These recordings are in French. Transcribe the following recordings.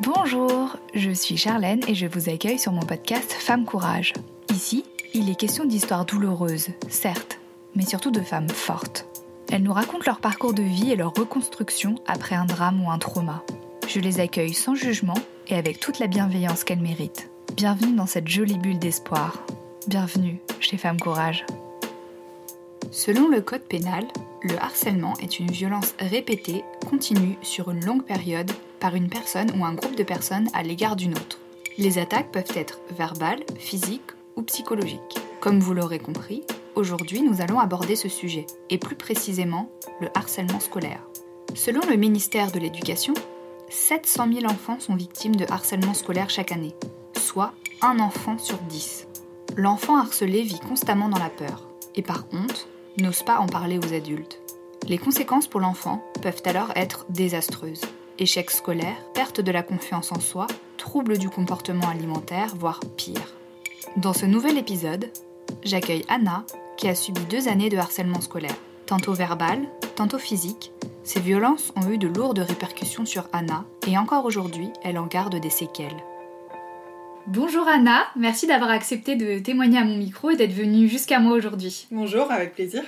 Bonjour, je suis Charlène et je vous accueille sur mon podcast Femme Courage. Ici, il est question d'histoires douloureuses, certes, mais surtout de femmes fortes. Elles nous racontent leur parcours de vie et leur reconstruction après un drame ou un trauma. Je les accueille sans jugement et avec toute la bienveillance qu'elles méritent. Bienvenue dans cette jolie bulle d'espoir. Bienvenue chez Femme Courage. Selon le Code pénal, le harcèlement est une violence répétée, continue, sur une longue période, par une personne ou un groupe de personnes à l'égard d'une autre. Les attaques peuvent être verbales, physiques ou psychologiques. Comme vous l'aurez compris, aujourd'hui nous allons aborder ce sujet, et plus précisément le harcèlement scolaire. Selon le ministère de l'Éducation, 700 000 enfants sont victimes de harcèlement scolaire chaque année, soit un enfant sur 10. L'enfant harcelé vit constamment dans la peur, et par honte, n'ose pas en parler aux adultes. Les conséquences pour l'enfant peuvent alors être désastreuses. Échec scolaire, perte de la confiance en soi, troubles du comportement alimentaire, voire pire. Dans ce nouvel épisode, j'accueille Anna, qui a subi deux années de harcèlement scolaire. Tantôt verbal, tantôt physique, ces violences ont eu de lourdes répercussions sur Anna, et encore aujourd'hui, elle en garde des séquelles. Bonjour Anna, merci d'avoir accepté de témoigner à mon micro et d'être venue jusqu'à moi aujourd'hui. Bonjour, avec plaisir.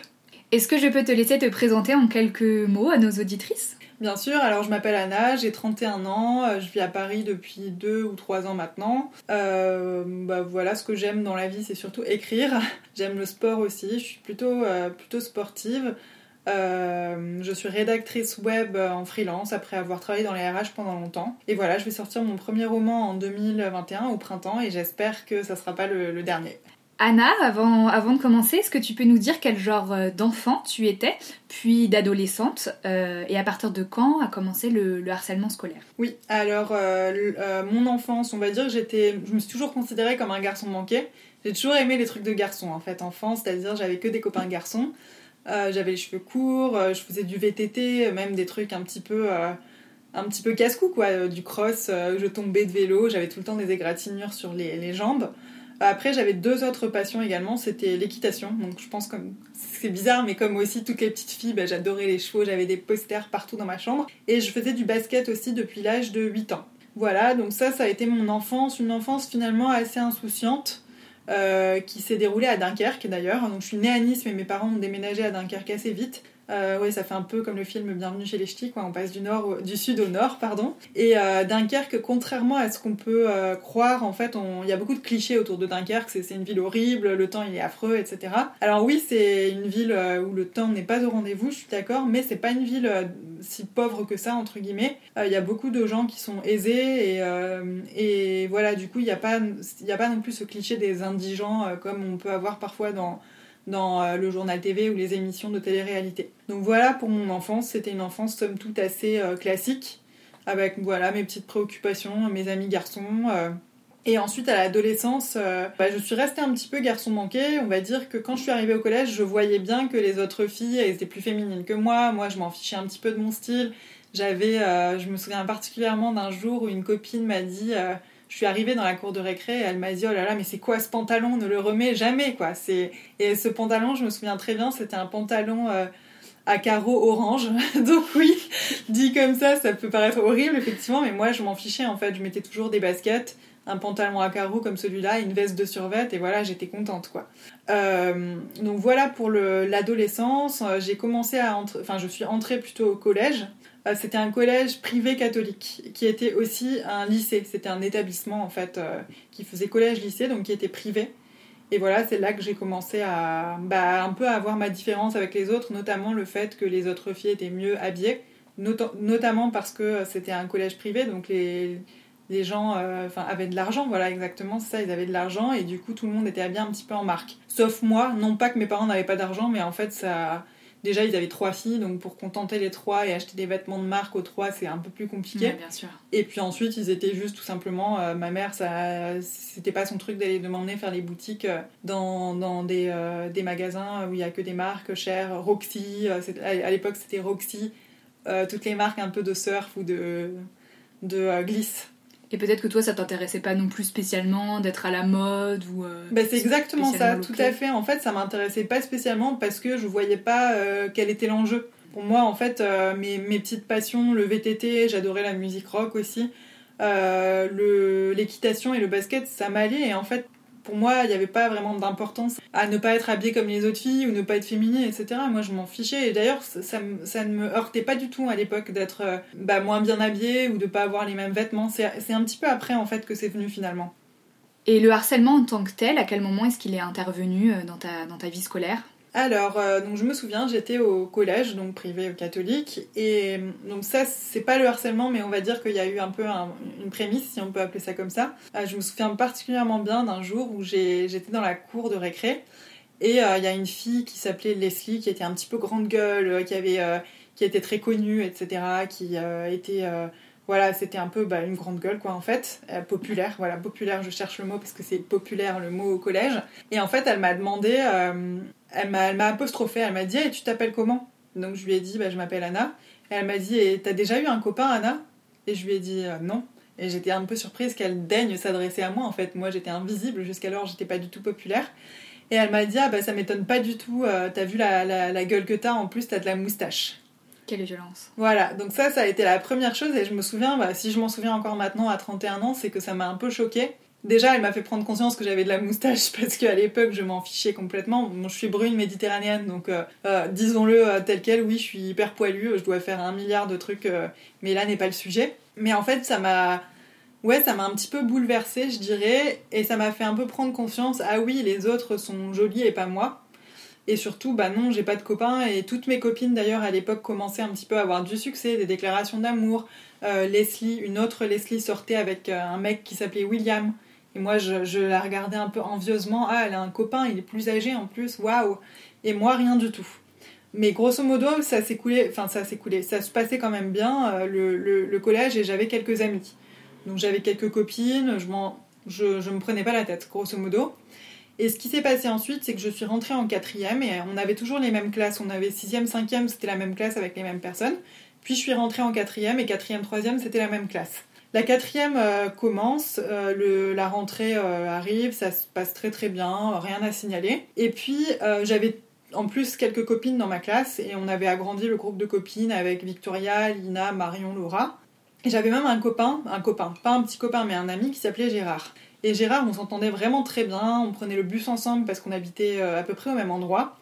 Est-ce que je peux te laisser te présenter en quelques mots à nos auditrices? Bien sûr, alors je m'appelle Anna, j'ai 31 ans, euh, je vis à Paris depuis 2 ou 3 ans maintenant. Euh, bah voilà, ce que j'aime dans la vie, c'est surtout écrire. J'aime le sport aussi, je suis plutôt, euh, plutôt sportive. Je suis rédactrice web en freelance après avoir travaillé dans les RH pendant longtemps. Et voilà, je vais sortir mon premier roman en 2021 au printemps et j'espère que ça sera pas le, dernier. Anna, avant, avant de commencer, est-ce que tu peux nous dire quel genre euh, d'enfant tu étais, puis d'adolescente, euh, et à partir de quand a commencé le, harcèlement scolaire? Oui, alors mon enfance, on va dire j'étais, je me suis toujours considérée comme un garçon manqué. J'ai toujours aimé les trucs de garçon en fait, enfant, c'est-à-dire j'avais que des copains garçons. Euh, j'avais les cheveux courts, euh, je faisais du VTT, même des trucs un petit peu, euh, un petit peu casse-cou, quoi. du cross, je tombais de vélo, j'avais tout le temps des égratignures sur les, les jambes. Après, j'avais deux autres passions également, c'était l'équitation. Donc je pense comme c'est bizarre, mais comme aussi toutes les petites filles, bah, j'adorais les chevaux, j'avais des posters partout dans ma chambre. Et je faisais du basket aussi depuis l'âge de 8 ans. Voilà, donc ça, ça a été mon enfance, une enfance finalement assez insouciante. Euh, qui s'est déroulé à Dunkerque d'ailleurs. Donc je suis née à Nice, mais mes parents ont déménagé à Dunkerque assez vite. Euh, oui, ça fait un peu comme le film Bienvenue chez les Ch'tis, quoi. on passe du, nord du sud au nord. pardon. Et euh, Dunkerque, contrairement à ce qu'on peut euh, croire, en fait, il y a beaucoup de clichés autour de Dunkerque, c'est une ville horrible, le temps il est affreux, etc. Alors oui, c'est une ville où le temps n'est pas au rendez-vous, je suis d'accord, mais c'est pas une ville si pauvre que ça, entre guillemets. Il y a beaucoup de gens qui sont aisés, et, voilà, du coup, il n'y a pas non plus ce cliché des indigents comme on peut avoir parfois dans dans euh, le journal TV ou les émissions de télé-réalité. Donc voilà pour mon enfance, c'était une enfance somme toute assez euh, classique, avec voilà mes petites préoccupations, mes amis garçons. Euh. Et ensuite à l'adolescence, bah, je suis restée un petit peu garçon manqué. On va dire que quand je suis arrivée au collège, je voyais bien que les autres filles elles étaient plus féminines que moi. Moi, je m'en fichais un petit peu de mon style. J'avais, je me souviens particulièrement d'un jour où une copine m'a dit je suis arrivée dans la cour de récré et elle m'a dit oh là là mais c'est quoi ce pantalon? Ne le remets jamais quoi. C'est et ce pantalon je me souviens très bien c'était un pantalon euh, à carreaux orange. Donc oui dit comme ça ça peut paraître horrible effectivement mais moi je m'en fichais en fait. Je mettais toujours des baskets un pantalon à carreaux comme celui-là une veste de survêt et voilà j'étais contente quoi. Euh, donc voilà pour l'adolescence. J'ai commencé à entrer enfin je suis entrée plutôt au collège c'était un collège privé catholique qui était aussi un lycée. C'était un établissement en fait euh, qui faisait collège-lycée, donc qui était privé. Et voilà, c'est là que j'ai commencé à bah, un peu avoir ma différence avec les autres, notamment le fait que les autres filles étaient mieux habillées, notamment parce que c'était un collège privé, donc les, gens euh, avaient de l'argent, voilà exactement, c'est ça, ils avaient de l'argent et du coup tout le monde était habillé un petit peu en marque. Sauf moi, non pas que mes parents n'avaient pas d'argent, mais en fait ça Déjà, ils avaient trois filles, donc pour contenter les trois et acheter des vêtements de marque aux trois, c'est un peu plus compliqué. bien sûr. Et puis ensuite, ils étaient juste tout simplement. Euh, ma mère, ça, c'était pas son truc d'aller demander faire les boutiques euh, dans, dans des, euh, des, magasins où il y a que des marques chères. Roxy, à l'époque, c'était Roxy. toutes les marques un peu de surf ou de, de glisse. Et peut-être que toi, ça t'intéressait pas non plus spécialement d'être à la mode ou. Euh, bah, c'est exactement ça, tout à fait. En fait, ça m'intéressait pas spécialement parce que je voyais pas euh, quel était l'enjeu. Pour moi, en fait, euh, mes, mes, petites passions, le VTT, j'adorais la musique rock aussi. Euh, l'équitation et le basket, ça m'allait. Et en fait, pour moi, il n'y avait pas vraiment d'importance à ne pas être habillée comme les autres filles ou ne pas être féminine, etc. Moi, je m'en fichais. Et d'ailleurs, ça, ne me heurtait pas du tout à l'époque d'être euh, bah, moins bien habillée ou de pas avoir les mêmes vêtements. C'est un petit peu après, en fait, que c'est venu finalement. Et le harcèlement en tant que tel, à quel moment est-ce qu'il est intervenu euh, dans ta vie scolaire? Alors, euh, donc je me souviens, j'étais au collège, donc privé catholique, et donc ça, c'est pas le harcèlement, mais on va dire qu'il y a eu un peu une prémisse, si on peut appeler ça comme ça. Euh, je me souviens particulièrement bien d'un jour où j'étais dans la cour de récré, et euh, il y a une fille qui s'appelait Leslie, qui était un petit peu grande gueule, qui avait, était très connue, etc., qui était voilà, c'était un peu bah, une grande gueule, quoi, en fait. populaire, voilà, populaire, je cherche le mot parce que c'est populaire le mot au collège. Et en fait, elle m'a demandé, elle m'a apostrophé, elle m'a dit et tu t'appelles comment? Donc je lui ai dit bah, je m'appelle Anna. Et elle m'a dit et t'as déjà eu un copain Anna? Et je lui ai dit euh, non. Et j'étais un peu surprise qu'elle daigne s'adresser à moi en fait. Moi j'étais invisible jusqu'alors, j'étais pas du tout populaire. Et elle m'a dit ah bah ça m'étonne pas du tout, euh, t'as vu la, la, gueule que t'as, en plus t'as de la moustache. Quelle violence. Voilà, donc ça, ça a été la première chose, et je me souviens, bah, si je m'en souviens encore maintenant à 31 ans, c'est que ça m'a un peu choquée. Déjà, elle m'a fait prendre conscience que j'avais de la moustache parce qu'à l'époque, je m'en fichais complètement. je suis brune méditerranéenne, donc euh, euh, disons-le euh, tel quel, oui, je suis hyper poilue, je dois faire un milliard de trucs, mais là n'est pas le sujet. Mais en fait, ça m'a. Ouais, ça m'a un petit peu bouleversée, je dirais, et ça m'a fait un peu prendre conscience ah oui, les autres sont jolis et pas moi. Et surtout, bah non, j'ai pas de copains, et toutes mes copines d'ailleurs à l'époque commençaient un petit peu à avoir du succès, des déclarations d'amour. Leslie, une autre Leslie sortait avec un mec qui s'appelait William. Et moi, je, la regardais un peu envieusement. Ah, elle a un copain, il est plus âgé en plus, waouh Et moi, rien du tout. Mais grosso modo, ça coulé, enfin, ça coulé, ça se passait quand même bien, euh, le, collège, et j'avais quelques amis. Donc j'avais quelques copines, je, je, je me prenais pas la tête, grosso modo. Et ce qui s'est passé ensuite, c'est que je suis rentrée en quatrième et on avait toujours les mêmes classes. On avait sixième, cinquième, c'était la même classe avec les mêmes personnes. Puis je suis rentrée en quatrième et quatrième, troisième, c'était la même classe. La quatrième euh, commence, euh, la rentrée euh, arrive, ça se passe très très bien, rien à signaler. Et puis j'avais en plus quelques copines dans ma classe et on avait agrandi le groupe de copines avec Victoria, Lina, Marion, Laura. Et j'avais même un copain, un copain, pas un petit copain mais un ami qui s'appelait Gérard. Et Gérard, on s'entendait vraiment très bien, on prenait le bus ensemble parce qu'on habitait à peu près au même endroit.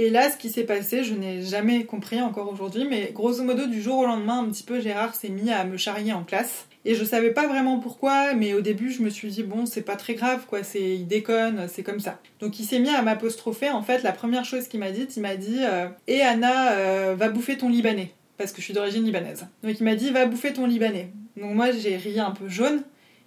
Et là, ce qui s'est passé, je n'ai jamais compris encore aujourd'hui, mais grosso modo, du jour au lendemain, un petit peu, Gérard s'est mis à me charrier en classe. Et je savais pas vraiment pourquoi, mais au début, je me suis dit, bon, c'est pas très grave, quoi, c'est, il déconne, c'est comme ça. Donc il s'est mis à m'apostropher, en fait, la première chose qu'il m'a dit, il m'a dit, euh, et Anna, euh, va bouffer ton libanais, parce que je suis d'origine libanaise. Donc il m'a dit, va bouffer ton libanais. Donc moi, j'ai ri un peu jaune.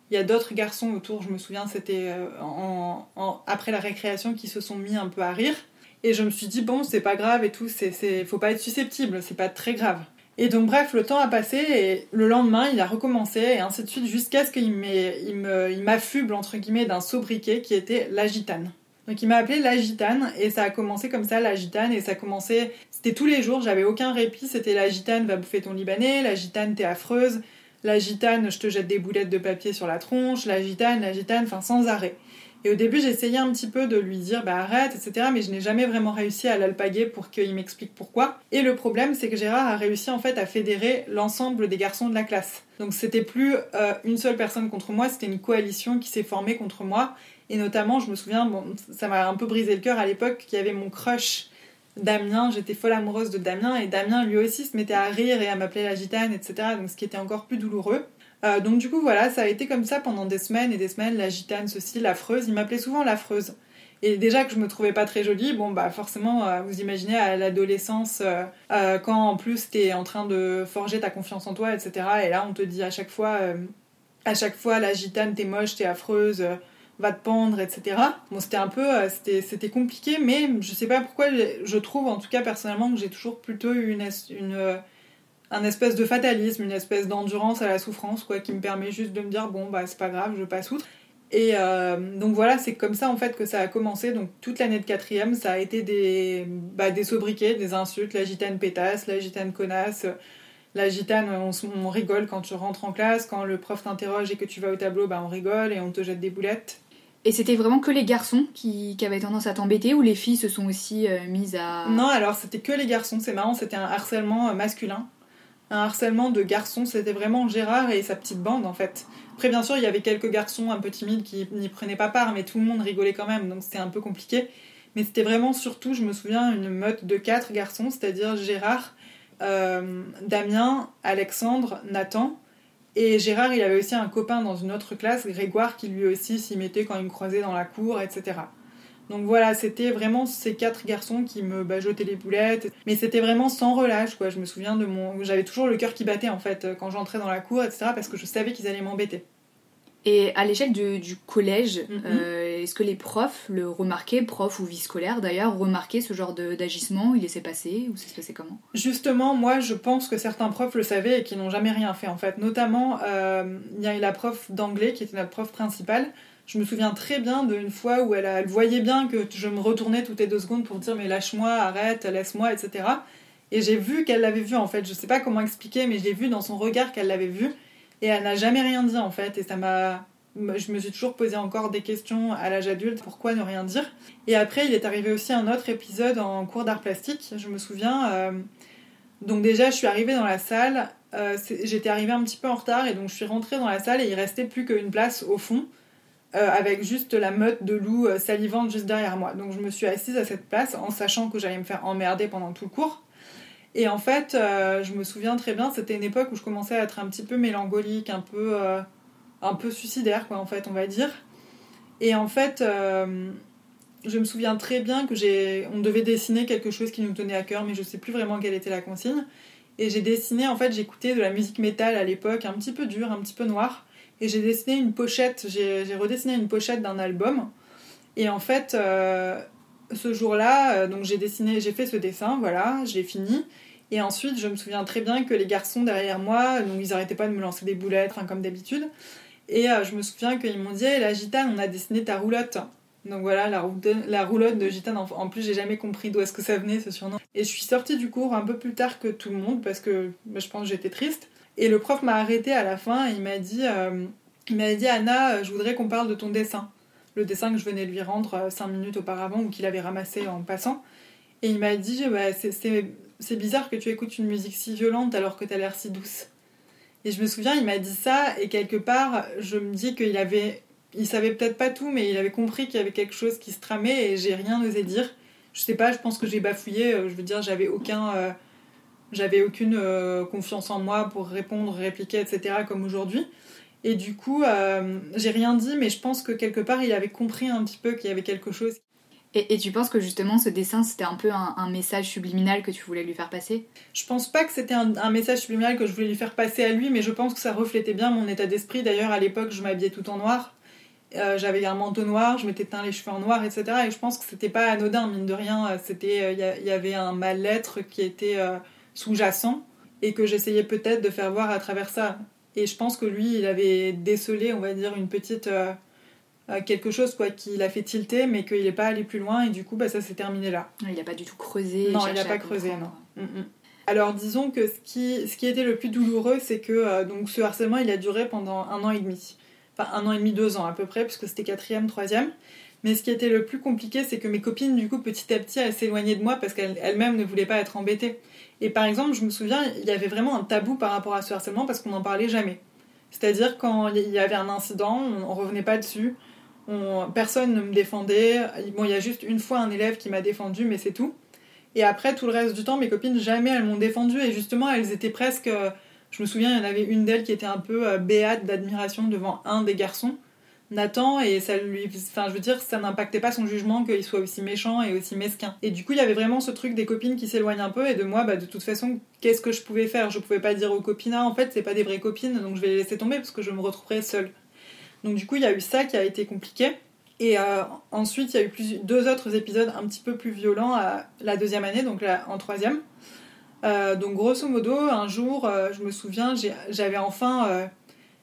Il y a d'autres garçons autour, je me souviens, c'était euh, après la récréation, qui se sont mis un peu à rire. Et je me suis dit, bon, c'est pas grave et tout, c'est, faut pas être susceptible, c'est pas très grave. Et donc bref, le temps a passé et le lendemain, il a recommencé et ainsi de suite jusqu'à ce qu'il il m'affuble entre guillemets d'un sobriquet qui était la gitane. Donc il m'a appelé la gitane et ça a commencé comme ça, la gitane, et ça a commencé, c'était tous les jours, j'avais aucun répit, c'était la gitane va bouffer ton libanais, la gitane t'es affreuse, la gitane je te jette des boulettes de papier sur la tronche, la gitane, la gitane, enfin sans arrêt. Et au début, j'essayais un petit peu de lui dire bah arrête, etc. Mais je n'ai jamais vraiment réussi à l'alpaguer pour qu'il m'explique pourquoi. Et le problème, c'est que Gérard a réussi en fait à fédérer l'ensemble des garçons de la classe. Donc c'était plus euh, une seule personne contre moi, c'était une coalition qui s'est formée contre moi. Et notamment, je me souviens, bon, ça m'a un peu brisé le cœur à l'époque, qu'il y avait mon crush Damien, j'étais folle amoureuse de Damien, et Damien lui aussi se mettait à rire et à m'appeler la gitane, etc. Donc ce qui était encore plus douloureux. Euh, donc du coup voilà, ça a été comme ça pendant des semaines et des semaines, la gitane, ceci, l'affreuse. Il m'appelait souvent l'affreuse. Et déjà que je me trouvais pas très jolie, bon bah forcément, euh, vous imaginez à l'adolescence, euh, quand en plus t'es en train de forger ta confiance en toi, etc. Et là on te dit à chaque fois, à chaque fois la gitane, t'es moche, t'es affreuse, va te pendre, etc. Bon c'était un peu, c'était compliqué, mais je sais pas pourquoi, je trouve en tout cas personnellement que j'ai toujours plutôt eu une, une un espèce de fatalisme, une espèce d'endurance à la souffrance, quoi, qui me permet juste de me dire bon bah c'est pas grave, je passe outre. Et euh, donc voilà, c'est comme ça en fait que ça a commencé. Donc toute l'année de quatrième, ça a été des, bah, des sobriquets, des insultes, la gitane pétasse, la gitane connasse, la gitane, on, rigole quand tu rentres en classe, quand le prof t'interroge et que tu vas au tableau, bah on rigole et on te jette des boulettes. Et c'était vraiment que les garçons qui, avaient tendance à t'embêter ou les filles se sont aussi euh, mises à... Non, alors c'était que les garçons, c'est marrant, c'était un harcèlement euh, masculin. Un harcèlement de garçons, c'était vraiment Gérard et sa petite bande en fait. Après, bien sûr, il y avait quelques garçons un peu timides qui n'y prenaient pas part, mais tout le monde rigolait quand même, donc c'était un peu compliqué. Mais c'était vraiment surtout, je me souviens, une meute de quatre garçons, c'est-à-dire Gérard, euh, Damien, Alexandre, Nathan. Et Gérard, il avait aussi un copain dans une autre classe, Grégoire, qui lui aussi s'y mettait quand il me croisait dans la cour, etc. Donc voilà, c'était vraiment ces quatre garçons qui me bah, jetaient les boulettes. Mais c'était vraiment sans relâche, quoi. Je me souviens de mon. J'avais toujours le cœur qui battait, en fait, quand j'entrais dans la cour, etc., parce que je savais qu'ils allaient m'embêter. Et à l'échelle du, collège, mhm. euh, est-ce que les profs le remarquaient, profs ou vie scolaire d'ailleurs, remarquaient ce genre d'agissement? Il laissait passer ou ça se passait comment? Justement, moi je pense que certains profs le savaient et qui n'ont jamais rien fait en fait. Notamment, euh, il y a eu la prof d'anglais qui était notre prof principale. Je me souviens très bien d'une fois où elle, elle, voyait bien que je me retournais toutes les deux secondes pour dire mais lâche-moi, arrête, laisse-moi, etc. Et j'ai vu qu'elle l'avait vu en fait. Je sais pas comment expliquer, mais j'ai vu dans son regard qu'elle l'avait vu. Et elle n'a jamais rien dit en fait. Et ça m'a. Je me suis toujours posé encore des questions à l'âge adulte. Pourquoi ne rien dire? Et après, il est arrivé aussi un autre épisode en cours d'art plastique. Je me souviens. Euh, donc, déjà, je suis arrivée dans la salle. Euh, j'étais arrivée un petit peu en retard et donc je suis rentrée dans la salle et il restait plus qu'une place au fond. Euh, avec juste la meute de loups salivantes juste derrière moi. Donc je me suis assise à cette place en sachant que j'allais me faire emmerder pendant tout le cours. Et en fait, euh, je me souviens très bien, c'était une époque où je commençais à être un petit peu mélancolique, un peu, euh, un peu suicidaire, quoi, en fait, on va dire. Et en fait, euh, je me souviens très bien que j'ai, on devait dessiner quelque chose qui nous tenait à cœur, mais je sais plus vraiment quelle était la consigne. Et j'ai dessiné, en fait, j'écoutais de la musique métal à l'époque, un petit peu dure, un petit peu noire. Et j'ai dessiné une pochette, j'ai redessiné une pochette d'un album. Et en fait, ce jour-là, euh, donc j'ai dessiné, j'ai fait ce dessin, voilà, je l'ai fini. Et ensuite, je me souviens très bien que les garçons derrière moi, donc ils arrêtaient pas de me lancer des boulettes, comme d'habitude. Et euh, je me souviens qu'ils m'ont dit, la gitane, on a dessiné ta roulotte. Donc voilà, la, roulotte de gitane. En, plus, j'ai jamais compris d'où est-ce que ça venait, ce surnom. Et je suis sortie du cours un peu plus tard que tout le monde parce que bah, je pense que j'étais triste. Et le prof m'a arrêté à la fin et il m'a dit, euh, dit Anna, je voudrais qu'on parle de ton dessin le dessin que je venais lui rendre 5 euh, minutes auparavant ou qu'il avait ramassé en passant. Et il m'a dit bah, C'est bizarre que tu écoutes une musique si violente alors que tu as l'air si douce. Et je me souviens, il m'a dit ça, et quelque part, je me dis qu'il avait. Il savait peut-être pas tout, mais il avait compris qu'il y avait quelque chose qui se tramait et j'ai rien osé dire. Je sais pas, je pense que j'ai bafouillé. Euh, je veux dire, j'avais aucun. Euh, j'avais aucune confiance en moi pour répondre, répliquer, etc. comme aujourd'hui. Et du coup, euh, j'ai rien dit, mais je pense que quelque part, il avait compris un petit peu qu'il y avait quelque chose. Et, tu penses que justement, ce dessin, c'était un peu un, message subliminal que tu voulais lui faire passer? Je pense pas que c'était un, message subliminal que je voulais lui faire passer à lui, mais je pense que ça reflétait bien mon état d'esprit. D'ailleurs, à l'époque, je m'habillais tout en noir. Euh, j'avais un manteau noir, je m'étais teint les cheveux en noir, etc. Et je pense que c'était pas anodin, mine de rien. C'était, il euh, y, avait un mal-être qui était sous-jacent et que j'essayais peut-être de faire voir à travers ça. Et je pense que lui, il avait décelé, on va dire, une petite. Euh, euh, quelque chose quoi qui l'a fait tilter, mais qu'il n'est pas allé plus loin, et du coup, bah, ça s'est terminé là. Il n'a pas du tout creusé. Non, il n'a pas creusé, non. Mm, mm. Alors disons que ce qui, ce qui était le plus douloureux, c'est que euh, donc ce harcèlement, il a duré pendant un an et demi. Enfin, un an et demi, deux ans à peu près, puisque c'était quatrième, troisième. Mais ce qui était le plus compliqué, c'est que mes copines, du coup, petit à petit, elles s'éloignaient de moi parce qu'elles-mêmes ne voulaient pas être embêtées. Et par exemple, je me souviens, il y avait vraiment un tabou par rapport à ce harcèlement parce qu'on n'en parlait jamais. C'est-à-dire quand il y avait un incident, on, revenait pas dessus, personne ne me défendait. Bon, il y a juste une fois un élève qui m'a défendu, mais c'est tout. Et après, tout le reste du temps, mes copines, jamais elles m'ont défendu. Et justement, elles étaient presque. Je me souviens, il y en avait une d'elles qui était un peu euh, béate d'admiration devant un des garçons. Nathan et ça lui enfin je veux dire ça n'impactait pas son jugement qu'il soit aussi méchant et aussi mesquin. Et du coup il y avait vraiment ce truc des copines qui s'éloignent un peu et de moi bah, de toute façon qu'est-ce que je pouvais faire? Je pouvais pas dire aux copines ah, en fait c'est pas des vraies copines donc je vais les laisser tomber parce que je me retrouverai seule. Donc du coup il y a eu ça qui a été compliqué. Et euh, ensuite il y a eu deux autres épisodes un petit peu plus violents à la deuxième année donc là, en troisième. Euh, donc grosso modo un jour euh, je me souviens j'avais enfin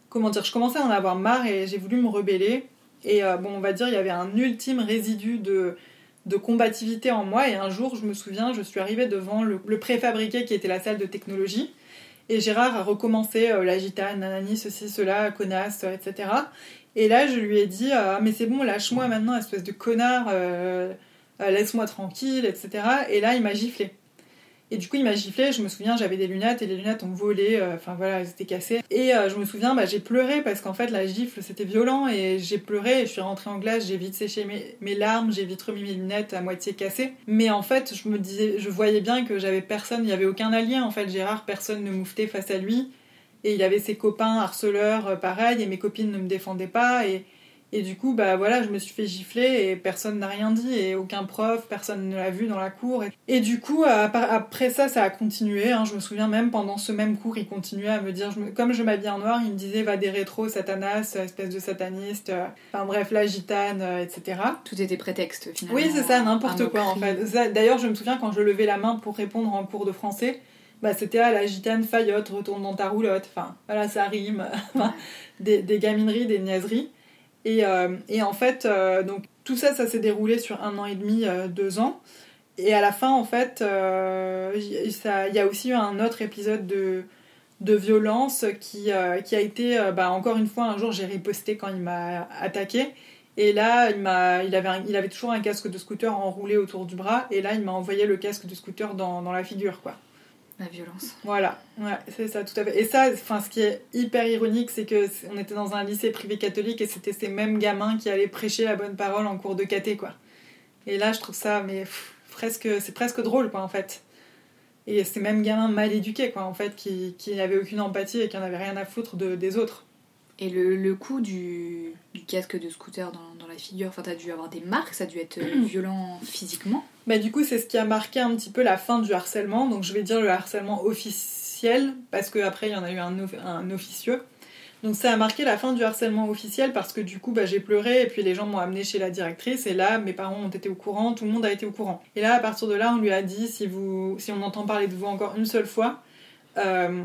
comment dire, je commençais à en avoir marre et j'ai voulu me rebeller. Et euh, bon, on va dire, il y avait un ultime résidu de, de combativité en moi. Et un jour, je me souviens, je suis arrivée devant le, préfabriqué qui était la salle de technologie. Et Gérard a recommencé euh, la gitane, nanani, ceci, cela, connasse, euh, etc. Et là, je lui ai dit Ah, mais c'est bon, lâche-moi maintenant, espèce de connard, laisse-moi tranquille, etc. Et là, il m'a giflé. Et du coup, il m'a giflé. Je me souviens, j'avais des lunettes et les lunettes ont volé. euh, Enfin voilà, elles étaient cassées. Et euh, je me souviens, bah, j'ai pleuré parce qu'en fait, la gifle, c'était violent. Et j'ai pleuré et je suis rentrée en glace. J'ai vite séché mes, mes larmes. J'ai vite remis mes lunettes à moitié cassées. Mais en fait, je me disais, je voyais bien que j'avais personne. Il n'y avait aucun allié. En fait, Gérard, personne ne mouftait face à lui. Et il avait ses copains harceleurs, euh, pareil. Et mes copines ne me défendaient pas. Et. Et du coup, bah voilà, je me suis fait gifler et personne n'a rien dit et aucun prof, personne ne l'a vu dans la cour. Et, et du coup, après ça, ça a continué. hein. Je me souviens même pendant ce même cours, il continuait à me dire, je me- comme je m'habille en noir, il me disait va des rétros, satanas, espèce de sataniste. euh, Enfin bref, la gitane, euh, etc. Tout était prétexte finalement. Oui, c'est ça, n'importe quoi en fait. D'ailleurs, je me souviens quand je levais la main pour répondre en cours de français, bah, c'était à la gitane faillotte, retourne dans ta roulotte. Enfin, voilà, ça rime. Des gamineries, des niaiseries. Et, euh, et en fait, euh, donc tout ça, ça s'est déroulé sur un an et demi, euh, deux ans. Et à la fin, en fait, il y a aussi eu un autre épisode de, de violence qui, qui a été, bah, encore une fois, un jour, j'ai riposté quand il m'a attaqué. Et là, il, m'a, il, avait il avait toujours un casque de scooter enroulé autour du bras. Et là, il m'a envoyé le casque de scooter dans, dans la figure, quoi. La violence. Voilà, ouais, c'est ça, tout à fait. Et ça, enfin, ce qui est hyper ironique, c'est que on était dans un lycée privé catholique et c'était ces mêmes gamins qui allaient prêcher la bonne parole en cours de caté, quoi. Et là, je trouve ça, mais presque, c'est presque drôle, quoi, en fait. Et ces mêmes gamins mal éduqués, quoi, en fait, qui, qui n'avaient aucune empathie et qui en avaient rien à foutre de, des autres. Et le, le coup du, du casque de scooter dans, dans la figure, enfin t'as dû avoir des marques, ça a dû être euh, violent physiquement. Bah, du coup, c'est ce qui a marqué un petit peu la fin du harcèlement. Donc, je vais dire le harcèlement officiel, parce qu'après, il y en a eu un, off- un officieux. Donc, ça a marqué la fin du harcèlement officiel, parce que du coup, bah, j'ai pleuré, et puis les gens m'ont amené chez la directrice, et là, mes parents ont été au courant, tout le monde a été au courant. Et là, à partir de là, on lui a dit si, vous, si on entend parler de vous encore une seule fois, euh,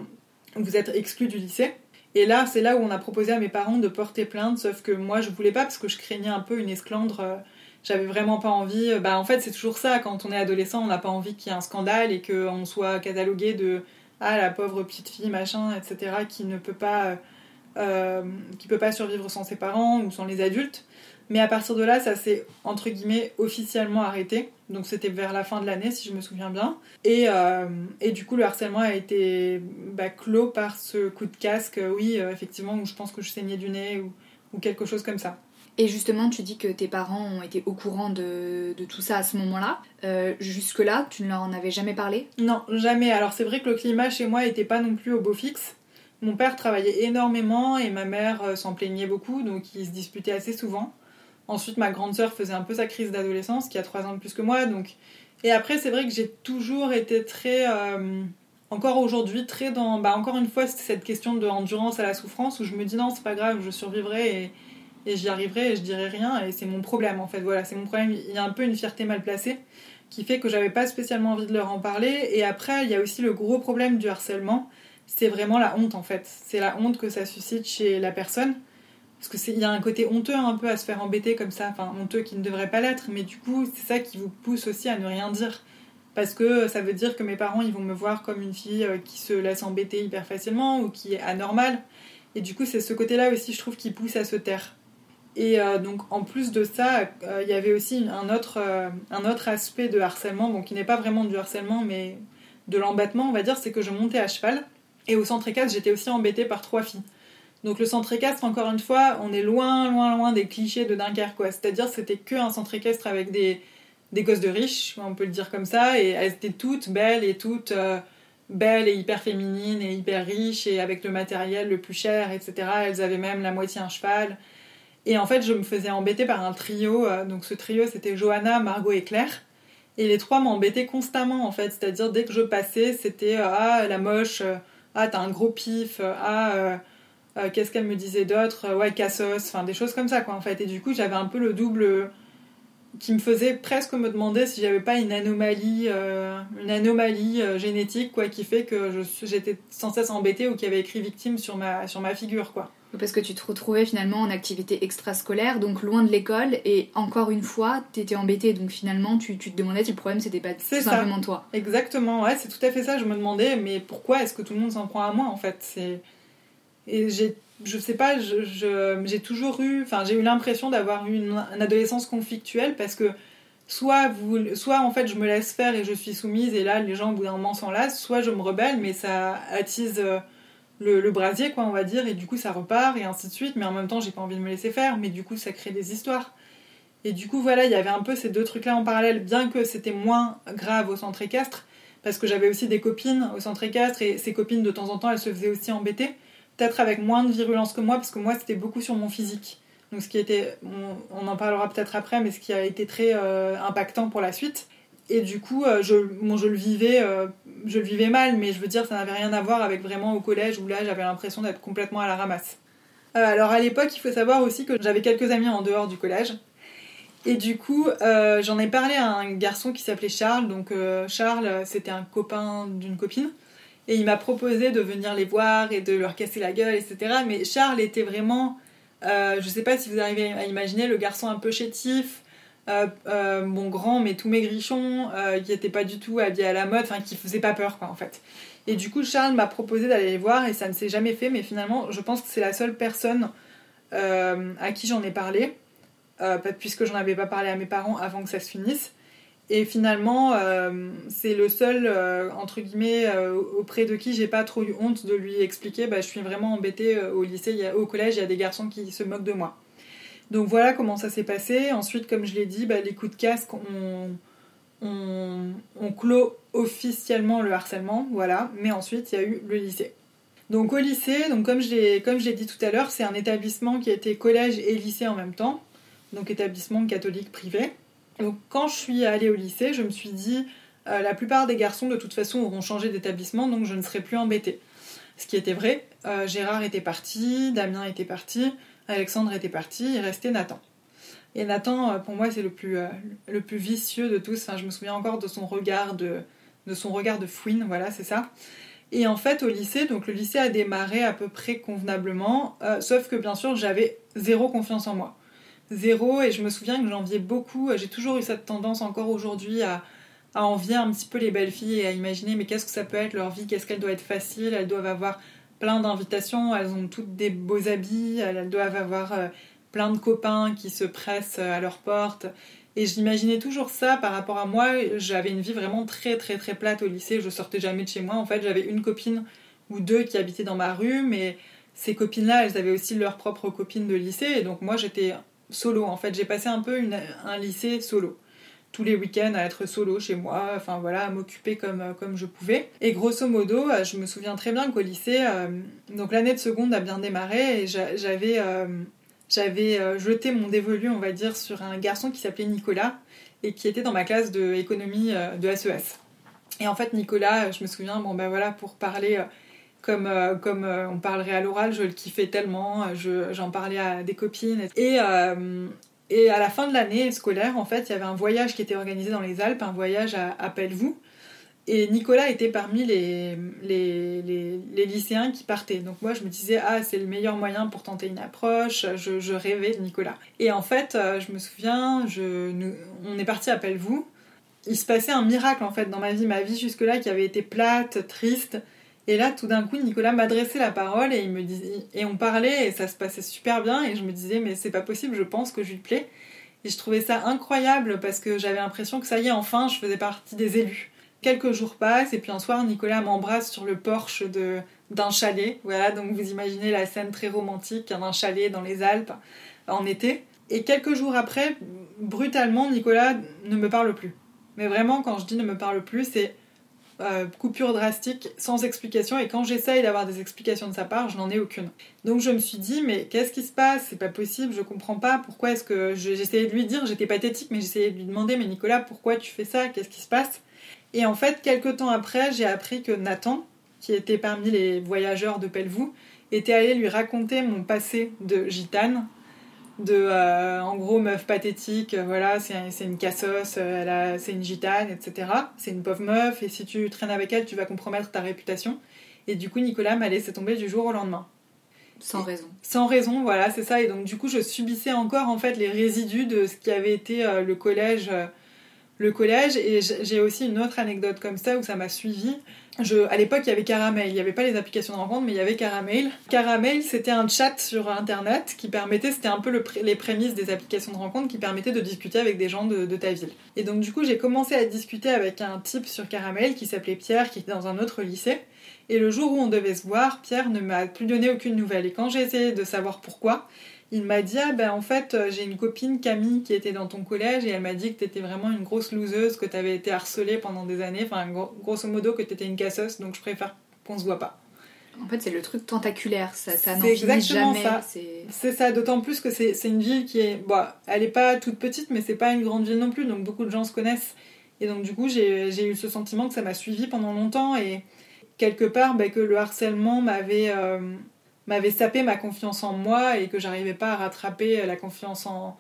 vous êtes exclu du lycée. Et là, c'est là où on a proposé à mes parents de porter plainte, sauf que moi, je voulais pas, parce que je craignais un peu une esclandre. euh, j'avais vraiment pas envie. Bah, en fait, c'est toujours ça. Quand on est adolescent, on n'a pas envie qu'il y ait un scandale et qu'on soit catalogué de ah la pauvre petite fille machin, etc. qui ne peut pas euh, qui peut pas survivre sans ses parents ou sans les adultes. Mais à partir de là, ça s'est entre guillemets officiellement arrêté. Donc c'était vers la fin de l'année, si je me souviens bien. Et, euh, et du coup, le harcèlement a été bah, clos par ce coup de casque. Oui, euh, effectivement, où je pense que je saignais du nez ou, ou quelque chose comme ça. Et justement, tu dis que tes parents ont été au courant de, de tout ça à ce moment-là. Euh, Jusque-là, tu ne leur en avais jamais parlé? Non, jamais. Alors c'est vrai que le climat chez moi était pas non plus au beau fixe. Mon père travaillait énormément et ma mère euh, s'en plaignait beaucoup, donc ils se disputaient assez souvent. Ensuite, ma grande sœur faisait un peu sa crise d'adolescence, qui a 3 ans de plus que moi. Donc... Et après, c'est vrai que j'ai toujours été très... euh, encore aujourd'hui, très dans... Bah, encore une fois, cette question de endurance à la souffrance, où je me dis non, c'est pas grave, je survivrai et, et j'y arriverai et je dirai rien. Et c'est mon problème, en fait. Voilà, c'est mon problème. Il y a un peu une fierté mal placée qui fait que j'avais pas spécialement envie de leur en parler. Et après, il y a aussi le gros problème du harcèlement, c'est vraiment la honte en fait. C'est la honte que ça suscite chez la personne. Parce que il y a un côté honteux un peu à se faire embêter comme ça, enfin honteux qui ne devrait pas l'être, mais du coup c'est ça qui vous pousse aussi à ne rien dire. Parce que ça veut dire que mes parents ils vont me voir comme une fille euh, qui se laisse embêter hyper facilement ou qui est anormale. Et du coup c'est ce côté-là aussi je trouve qui pousse à se taire. Et euh, donc en plus de ça, euh, il y avait aussi un autre, un autre aspect de harcèlement, qui n'est pas vraiment du harcèlement, mais de l'embêtement, on va dire, c'est que je montais à cheval. Et au centre équestre, j'étais aussi embêtée par trois filles. Donc le centre équestre, encore une fois, on est loin, loin, loin des clichés de Dunkerque. C'est-à-dire c'était que un centre équestre avec des, des gosses de riches, on peut le dire comme ça, et elles étaient toutes belles et toutes euh, belles et hyper féminines et hyper riches et avec le matériel le plus cher, etc. Elles avaient même la moitié un cheval. Et en fait, je me faisais embêter par un trio. euh, donc ce trio, c'était Johanna, Margot et Claire. Et les trois m'embêtaient constamment, en fait. C'est-à-dire, dès que je passais, c'était euh, Ah, la moche, ah, t'as un gros pif, ah, euh, qu'est-ce qu'elle me disait d'autre? Euh, Ouais, cassos, enfin des choses comme ça, quoi, en fait. Et du coup, j'avais un peu le double qui me faisait presque me demander si j'avais pas une anomalie, euh, une anomalie génétique, quoi, qui fait que j'étais sans cesse embêtée ou qui avait écrit victime sur ma, sur ma figure, quoi. Parce que tu te retrouvais finalement en activité extrascolaire, donc loin de l'école, et encore une fois, t'étais embêtée, donc finalement tu, tu te demandais si le problème c'était pas tout ça. simplement toi. Exactement, ouais, c'est tout à fait ça. Je me demandais, mais pourquoi est-ce que tout le monde s'en prend à moi en fait? C'est et j'ai, je sais pas, je, je- j'ai toujours eu, enfin, j'ai eu l'impression d'avoir eu une, une adolescence conflictuelle parce que soit, vous, soit en fait je me laisse faire et je suis soumise et là les gens au bout d'un moment s'en lassent, soit je me rebelle mais ça attise euh, le, le, brasier quoi on va dire et du coup ça repart et ainsi de suite mais en même temps j'ai pas envie de me laisser faire mais du coup ça crée des histoires. Et du coup voilà il y avait un peu ces deux trucs là en parallèle bien que c'était moins grave au centre équestre parce que j'avais aussi des copines au centre équestre et ces copines de temps en temps elles se faisaient aussi embêter peut-être avec moins de virulence que moi parce que moi c'était beaucoup sur mon physique donc ce qui était, on, en parlera peut-être après, mais ce qui a été très euh, impactant pour la suite. Et du coup, euh, je, je, le vivais, euh, je le vivais mal, mais je veux dire, ça n'avait rien à voir avec vraiment au collège où là, j'avais l'impression d'être complètement à la ramasse. alors à l'époque, il faut savoir aussi que j'avais quelques amis en dehors du collège. Et du coup, j'en ai parlé à un garçon qui s'appelait Charles. Donc Charles, c'était un copain d'une copine. Et il m'a proposé de venir les voir et de leur casser la gueule, etc. Mais Charles était vraiment euh, je sais pas si vous arrivez à imaginer le garçon un peu chétif, euh, euh, bon grand mais tout maigrichon, qui était pas du tout habillé à la mode, enfin qui faisait pas peur quoi en fait. Et du coup Charles m'a proposé d'aller les voir et ça ne s'est jamais fait, mais finalement je pense que c'est la seule personne à qui j'en ai parlé, puisque j'en avais pas parlé à mes parents avant que ça se finisse. Et finalement, euh, c'est le seul, euh, entre guillemets, euh, auprès de qui j'ai pas trop eu honte de lui expliquer bah, je suis vraiment embêtée au lycée, au collège, il y a des garçons qui se moquent de moi. Donc voilà comment ça s'est passé. Ensuite, comme je l'ai dit, bah, les coups de casque on, clôt officiellement le harcèlement, voilà. Mais ensuite, il y a eu le lycée. Donc au lycée, donc comme je l'ai dit tout à l'heure, c'est un établissement qui a été collège et lycée en même temps, donc établissement catholique privé. Donc quand je suis allée au lycée, je me suis dit, euh, la plupart des garçons de toute façon auront changé d'établissement, donc je ne serai plus embêtée. Ce qui était vrai, euh, Gérard était parti, Damien était parti, Alexandre était parti, il restait Nathan. Et Nathan, euh, pour moi, c'est le plus, vicieux de tous. Enfin, je me souviens encore de son regard de, de son regard de fouine, voilà, c'est ça. Et en fait, au lycée, donc le lycée a démarré à peu près convenablement, sauf que bien sûr, j'avais zéro confiance en moi zéro et je me souviens que j'enviais beaucoup. J'ai toujours eu cette tendance encore aujourd'hui à, à envier un petit peu les belles filles et à imaginer mais qu'est-ce que ça peut être leur vie, qu'est-ce qu'elle doit être facile, elles doivent avoir plein d'invitations, elles ont toutes des beaux habits, elles doivent avoir euh, plein de copains qui se pressent euh, à leur porte. Et j'imaginais toujours ça par rapport à moi. J'avais une vie vraiment très très très plate au lycée. Je sortais jamais de chez moi. En fait, j'avais une copine ou deux qui habitaient dans ma rue, mais ces copines-là, elles avaient aussi leurs propres copines de lycée. Et donc moi, j'étais solo en fait. J'ai passé un peu un lycée solo. Tous les week-ends à être solo chez moi, enfin voilà, à m'occuper comme, euh, comme je pouvais. Et grosso modo, euh, je me souviens très bien qu'au lycée, euh, donc l'année de seconde a bien démarré et j'avais j'avais jeté mon dévolu, on va dire, sur un garçon qui s'appelait Nicolas et qui était dans ma classe d'économie de SES. E et en fait, Nicolas, je me souviens, bon ben voilà, pour parler comme, euh, comme euh, on parlerait à l'oral, je le kiffais tellement, euh, j'en parlais à des copines. Et, et à la fin de l'année scolaire, en fait, il y avait un voyage qui était organisé dans les Alpes, un voyage à, à Pelvoux. Et Nicolas était parmi les, les, les, lycéens qui partaient. Donc moi, je me disais, ah, c'est le meilleur moyen pour tenter une approche. Je, rêvais de Nicolas. Et en fait, je me souviens, je, on est parti à Pelvoux. Il se passait un miracle, en fait, dans ma vie. Ma vie jusque-là, qui avait été plate, triste, et là, tout d'un coup, Nicolas m'adressait la parole et il me disait, et on parlait et ça se passait super bien et je me disais, mais c'est pas possible, je pense que je lui plais. Et je trouvais ça incroyable parce que j'avais l'impression que ça y est, enfin, je faisais partie des élus. Quelques jours passent et puis un soir, Nicolas m'embrasse sur le porche de, d'un chalet. Voilà, donc vous imaginez la scène très romantique d'un chalet dans les Alpes en été. Et quelques jours après, brutalement, Nicolas ne me parle plus. Mais vraiment, quand je dis ne me parle plus, c'est euh, coupure drastique, sans explication, et quand j'essaye d'avoir des explications de sa part, je n'en ai aucune. Donc je me suis dit, mais qu'est-ce qui se passe? C'est pas possible, je comprends pas, pourquoi est-ce que... J'essayais de lui dire, j'étais pathétique, mais j'essayais de lui demander, mais Nicolas, pourquoi tu fais ça? Qu'est-ce qui se passe? Et en fait, quelques temps après, j'ai appris que Nathan, qui était parmi les voyageurs de Pelvoux, était allé lui raconter mon passé de gitane, de euh, en gros meuf pathétique, euh, voilà, c'est une cassos, euh, c'est une gitane, etc. C'est une pauvre meuf, et si tu traînes avec elle, tu vas compromettre ta réputation. Et du coup, Nicolas m'a laissé tomber du jour au lendemain. Sans raison. Sans raison, voilà, c'est ça. Et donc, du coup, je subissais encore en fait les résidus de ce qui avait été le collège. le collège. Et j'ai aussi une autre anecdote comme ça où ça m'a suivi. À l'époque, il y avait Caramel. Il n'y avait pas les applications de rencontre, mais il y avait Caramel. Caramel, c'était un chat sur Internet qui permettait, c'était un peu le, les prémices des applications de rencontre qui permettaient de discuter avec des gens de, de ta ville. Et donc, du coup, j'ai commencé à discuter avec un type sur Caramel qui s'appelait Pierre, qui était dans un autre lycée. Et le jour où on devait se voir, Pierre ne m'a plus donné aucune nouvelle. Et quand j'ai essayé de savoir pourquoi, il m'a dit ah ben en fait euh, j'ai une copine Camille qui était dans ton collège et elle m'a dit que t'étais vraiment une grosse loseuse, que t'avais été harcelée pendant des années, enfin grosso modo que t'étais une casseuse, donc je préfère qu'on se voit pas. En fait, c'est le truc tentaculaire, ça, ça n'en finit jamais. C'est ça, d'autant plus que c'est une ville qui est. Bon, elle est pas toute petite, mais c'est pas une grande ville non plus, donc beaucoup de gens se connaissent. Et donc, du coup, j'ai eu ce sentiment que ça m'a suivi pendant longtemps et quelque part, ben, que le harcèlement m'avait. Euh, m'avait sapé ma confiance en moi et que j'arrivais pas à rattraper la confiance en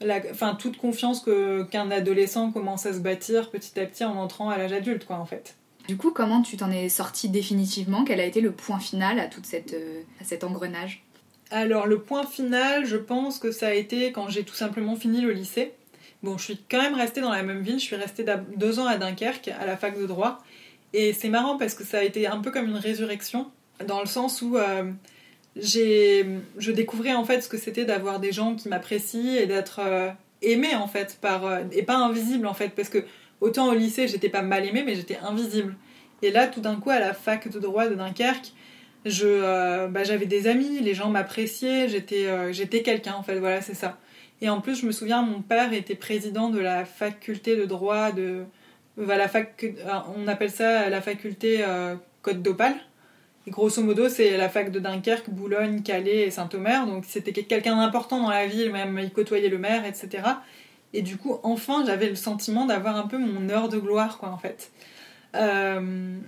la, enfin toute confiance que qu'un adolescent commence à se bâtir petit à petit en entrant à l'âge adulte quoi en fait. Du coup, comment tu t'en es sorti définitivement? Quel a été le point final à toute cette euh, à cet engrenage? Alors le point final, je pense que ça a été quand j'ai tout simplement fini le lycée. Bon, je suis quand même restée dans la même ville. Je suis restée deux ans à Dunkerque à la fac de droit et c'est marrant parce que ça a été un peu comme une résurrection dans le sens où euh, je découvrais en fait ce que c'était d'avoir des gens qui m'apprécient et d'être euh, aimé en fait par euh, et pas invisible en fait. Parce que autant au lycée j'étais pas mal aimée mais j'étais invisible. Et là tout d'un coup à la fac de droit de Dunkerque je euh, bah, j'avais des amis les gens m'appréciaient j'étais j'étais quelqu'un en fait voilà c'est ça. Et en plus je me souviens mon père était président de la faculté de droit de la fac on appelle ça la faculté Côte d'Opale grosso modo, c'est la fac de Dunkerque, Boulogne, Calais et Saint-Omer. Donc c'était quelqu'un d'important dans la ville, même il côtoyait le maire, etc. Et du coup, enfin, j'avais le sentiment d'avoir un peu mon heure de gloire, quoi, en fait. Euh,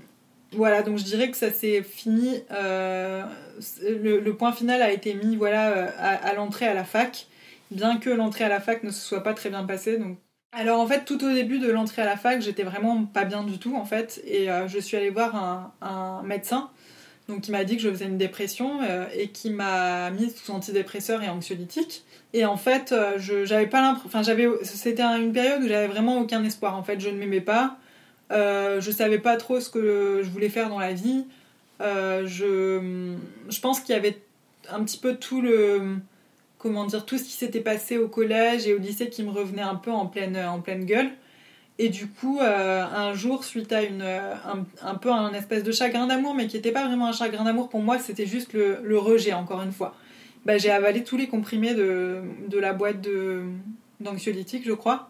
voilà, donc je dirais que ça s'est fini. Euh, le, point final a été mis voilà, euh, à, l'entrée à la fac, bien que l'entrée à la fac ne se soit pas très bien passée. Alors en fait, tout au début de l'entrée à la fac, j'étais vraiment pas bien du tout, en fait, et je suis allée voir un médecin donc il m'a dit que je faisais une dépression euh, et qui m'a mis sous antidépresseur et anxiolytique. Et en fait, euh, je j'avais pas l'impression, enfin j'avais, c'était une période où j'avais vraiment aucun espoir. En fait, je ne m'aimais pas, euh, je savais pas trop ce que je voulais faire dans la vie. Euh, je, je pense qu'il y avait un petit peu tout le, comment dire, tout ce qui s'était passé au collège et au lycée qui me revenait un peu en pleine, en pleine gueule. Et du coup, euh, un jour, suite à une, euh, un, peu un espèce de chagrin d'amour, mais qui n'était pas vraiment un chagrin d'amour pour moi, c'était juste le, rejet, encore une fois. Bah, j'ai avalé tous les comprimés de, de la boîte d'anxiolytique, je crois.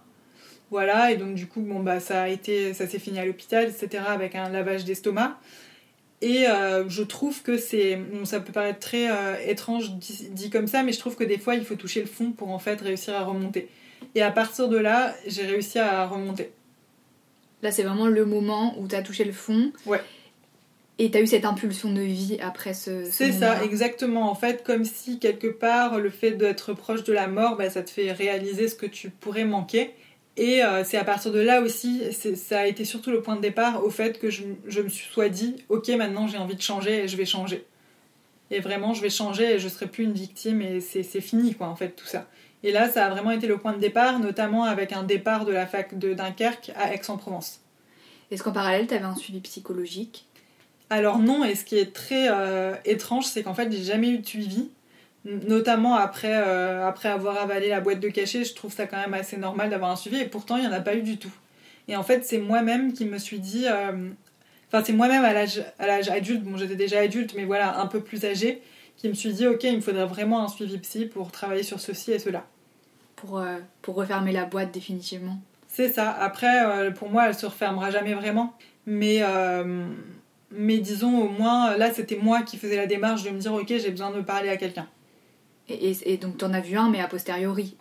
Voilà, et donc du coup, bon, bah, ça a été, ça s'est fini à l'hôpital, etc., avec un lavage d'estomac. Et euh, je trouve que c'est. ça peut paraître très étrange dit, dit, comme ça, mais je trouve que des fois, il faut toucher le fond pour en fait réussir à remonter. Et à partir de là, j'ai réussi à remonter. Là, c'est vraiment le moment où tu as touché le fond. Ouais. Et tu as eu cette impulsion de vie après ce. c'est ça, exactement. En fait, comme si quelque part, le fait d'être proche de la mort, bah, ça te fait réaliser ce que tu pourrais manquer. Et euh, c'est à partir de là aussi, ça a été surtout le point de départ au fait que je, je me sois dit, ok, maintenant j'ai envie de changer et je vais changer. Et vraiment, je vais changer et je serai plus une victime et c'est fini, quoi, en fait, tout ça. Et là, ça a vraiment été le point de départ, notamment avec un départ de la fac de Dunkerque à Aix-en-Provence. Est-ce qu'en parallèle, tu avais un suivi psychologique? Alors non, et ce qui est très euh, étrange, c'est qu'en fait, j'ai jamais eu de suivi. Notamment après, euh, après avoir avalé la boîte de cachet, je trouve ça quand même assez normal d'avoir un suivi, et pourtant, il n'y en a pas eu du tout. Et en fait, c'est moi-même qui me suis dit... Euh, enfin, c'est moi-même à l'âge adulte, bon, j'étais déjà adulte, mais voilà, un peu plus âgée, qui me suis dit, ok, il me faudrait vraiment un suivi psy pour travailler sur ceci et cela. Pour, euh, pour refermer la boîte définitivement. C'est ça. Après, euh, pour moi, elle se refermera jamais vraiment. Mais, euh, mais disons, au moins, là, c'était moi qui faisais la démarche de me dire, ok, j'ai besoin de parler à quelqu'un. Et, donc, tu en as vu un, mais a posteriori,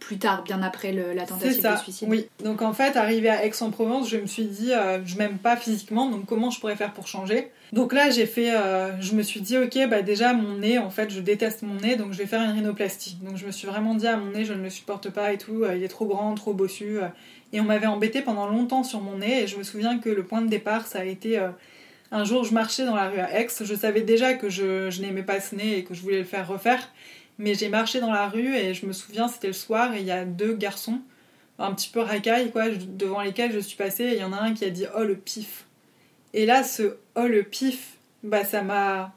plus, tard, bien après la tentative de suicide. Oui, donc en fait, arrivé à Aix-en-Provence, je me suis dit, euh, je m'aime pas physiquement, donc comment je pourrais faire pour changer? Donc là, j'ai fait, euh, je me suis dit, ok, bah déjà, mon nez, en fait, je déteste mon nez, donc je vais faire une rhinoplastie. Donc je me suis vraiment dit, à mon nez, je ne le supporte pas et tout, euh, il est trop grand, trop bossu. et on m'avait embêté pendant longtemps sur mon nez, et je me souviens que le point de départ, ça a été. Un jour, je marchais dans la rue à Aix. Je savais déjà que je, je n'aimais pas ce nez et que je voulais le faire refaire. Mais j'ai marché dans la rue et je me souviens, c'était le soir et il y a deux garçons, un petit peu racailles, quoi, devant lesquels je suis passée. Et il y en a un qui a dit Oh le pif. Et là, ce oh le pif, bah ça m'a.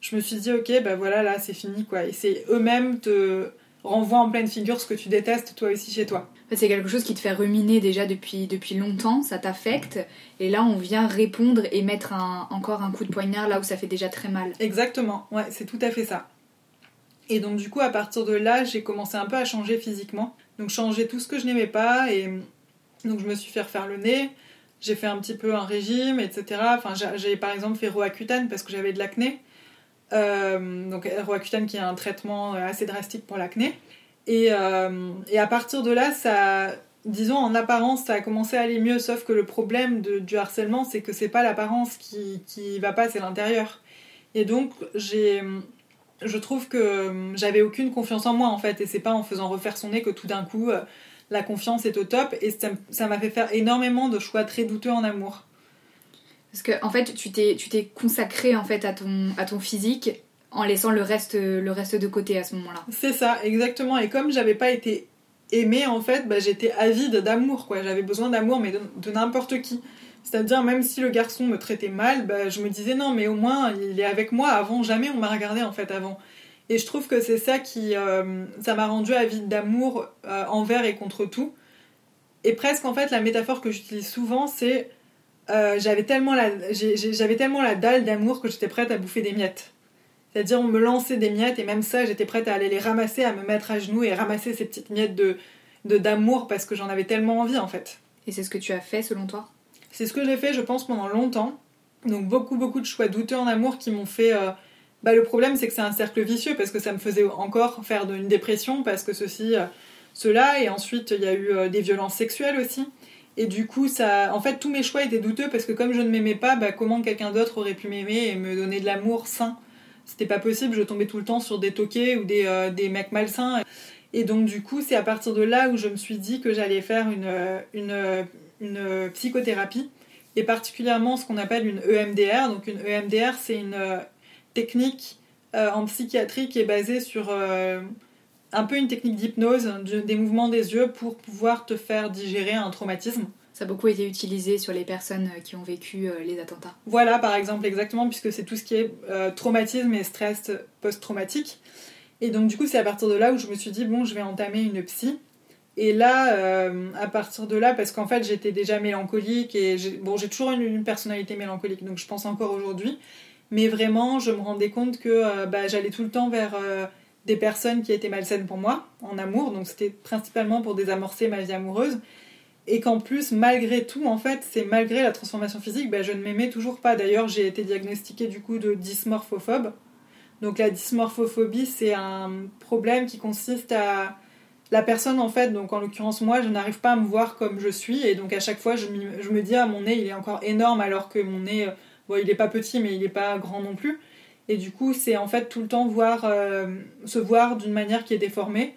Je me suis dit, ok, bah voilà, là c'est fini quoi. Et c'est eux-mêmes te renvoient en pleine figure ce que tu détestes toi aussi chez toi. C'est quelque chose qui te fait ruminer déjà depuis, longtemps, ça t'affecte, et là on vient répondre et mettre encore un coup de poignard là où ça fait déjà très mal. Exactement, ouais, c'est tout à fait ça. Et donc du coup, à partir de là, j'ai commencé un peu à changer physiquement. Donc changer tout ce que je n'aimais pas, et donc je me suis fait refaire le nez, j'ai fait un petit peu un régime, etc. Enfin, j'ai par exemple fait Roaccutane parce que j'avais de l'acné. Euh, donc Roaccutane qui est un traitement assez drastique pour l'acné. Et, euh, et, à partir de là, ça, disons en apparence, ça a commencé à aller mieux. Sauf que le problème du harcèlement, c'est que c'est pas l'apparence qui, qui va pas, c'est l'intérieur. Et donc j'ai, je trouve que j'avais aucune confiance en moi en fait. Et c'est pas en faisant refaire son nez que tout d'un coup euh, la confiance est au top. Et ça m'a fait faire énormément de choix très douteux en amour. Parce que en fait, tu t'es, tu t'es consacré en fait à ton, à ton physique en laissant le reste, le reste de côté à ce moment-là. C'est ça, exactement. Et comme j'avais pas été aimée, en fait, bah, j'étais avide d'amour, quoi. J'avais besoin d'amour, mais de, n'importe qui. C'est-à-dire, même si le garçon me traitait mal, bah, je me disais non, mais au moins, il est avec moi. Avant, jamais on m'a regardé, en fait, avant. Et je trouve que c'est ça qui. Euh, ça m'a rendu avide d'amour euh, envers et contre tout. Et presque, en fait, la métaphore que j'utilise souvent, c'est. Euh, j'avais tellement j'avais tellement la dalle d'amour que j'étais prête à bouffer des miettes c'est-à-dire, on me lançait des miettes et même ça, j'étais prête à aller les ramasser, à me mettre à genoux et ramasser ces petites miettes de d'amour parce que j'en avais tellement envie en fait. Et c'est ce que tu as fait selon toi? C'est ce que j'ai fait, je pense, pendant longtemps. Donc beaucoup, beaucoup de choix douteux en amour qui m'ont fait. Euh, bah, le problème, c'est que c'est un cercle vicieux parce que ça me faisait encore faire une dépression parce que ceci, euh, cela, et ensuite il y a eu euh, des violences sexuelles aussi. Et du coup, ça, en fait, tous mes choix étaient douteux parce que comme je ne m'aimais pas, bah, comment quelqu'un d'autre aurait pu m'aimer et me donner de l'amour sain? C'était pas possible, je tombais tout le temps sur des toqués ou des, euh, des mecs malsains. Et donc du coup, c'est à partir de là où je me suis dit que j'allais faire une, une, une, psychothérapie, et particulièrement ce qu'on appelle une EMDR. Donc une EMDR, c'est une euh, technique euh, en psychiatrie qui est basée sur un peu une technique d'hypnose, des mouvements des yeux pour pouvoir te faire digérer un traumatisme. Ça a beaucoup été utilisé sur les personnes euh, qui ont vécu euh, les attentats. Voilà, par exemple, exactement, puisque c'est tout ce qui est euh, traumatisme et stress post-traumatique. Et donc, du coup, c'est à partir de là où je me suis dit, bon, je vais entamer une psy. Et là, à partir de là, parce qu'en fait, j'étais déjà mélancolique et j'ai, bon, toujours une, une, personnalité mélancolique, donc je pense encore aujourd'hui. Mais vraiment, je me rendais compte que bah, j'allais tout le temps vers des personnes qui étaient malsaines pour moi, en amour. Donc, c'était principalement pour désamorcer ma vie amoureuse et qu'en plus, malgré tout, en fait, c'est malgré la transformation physique, ben, je ne m'aimais toujours pas. D'ailleurs, j'ai été diagnostiquée du coup de dysmorphophobe. Donc la dysmorphophobie, c'est un problème qui consiste à la personne en fait, donc en l'occurrence moi, je n'arrive pas à me voir comme je suis et donc à chaque fois je, me dis ah mon nez il est encore énorme alors que mon nez, euh, bon il est pas petit mais il est pas grand non plus. Et du coup c'est en fait tout le temps voir, euh, se voir d'une manière qui est déformée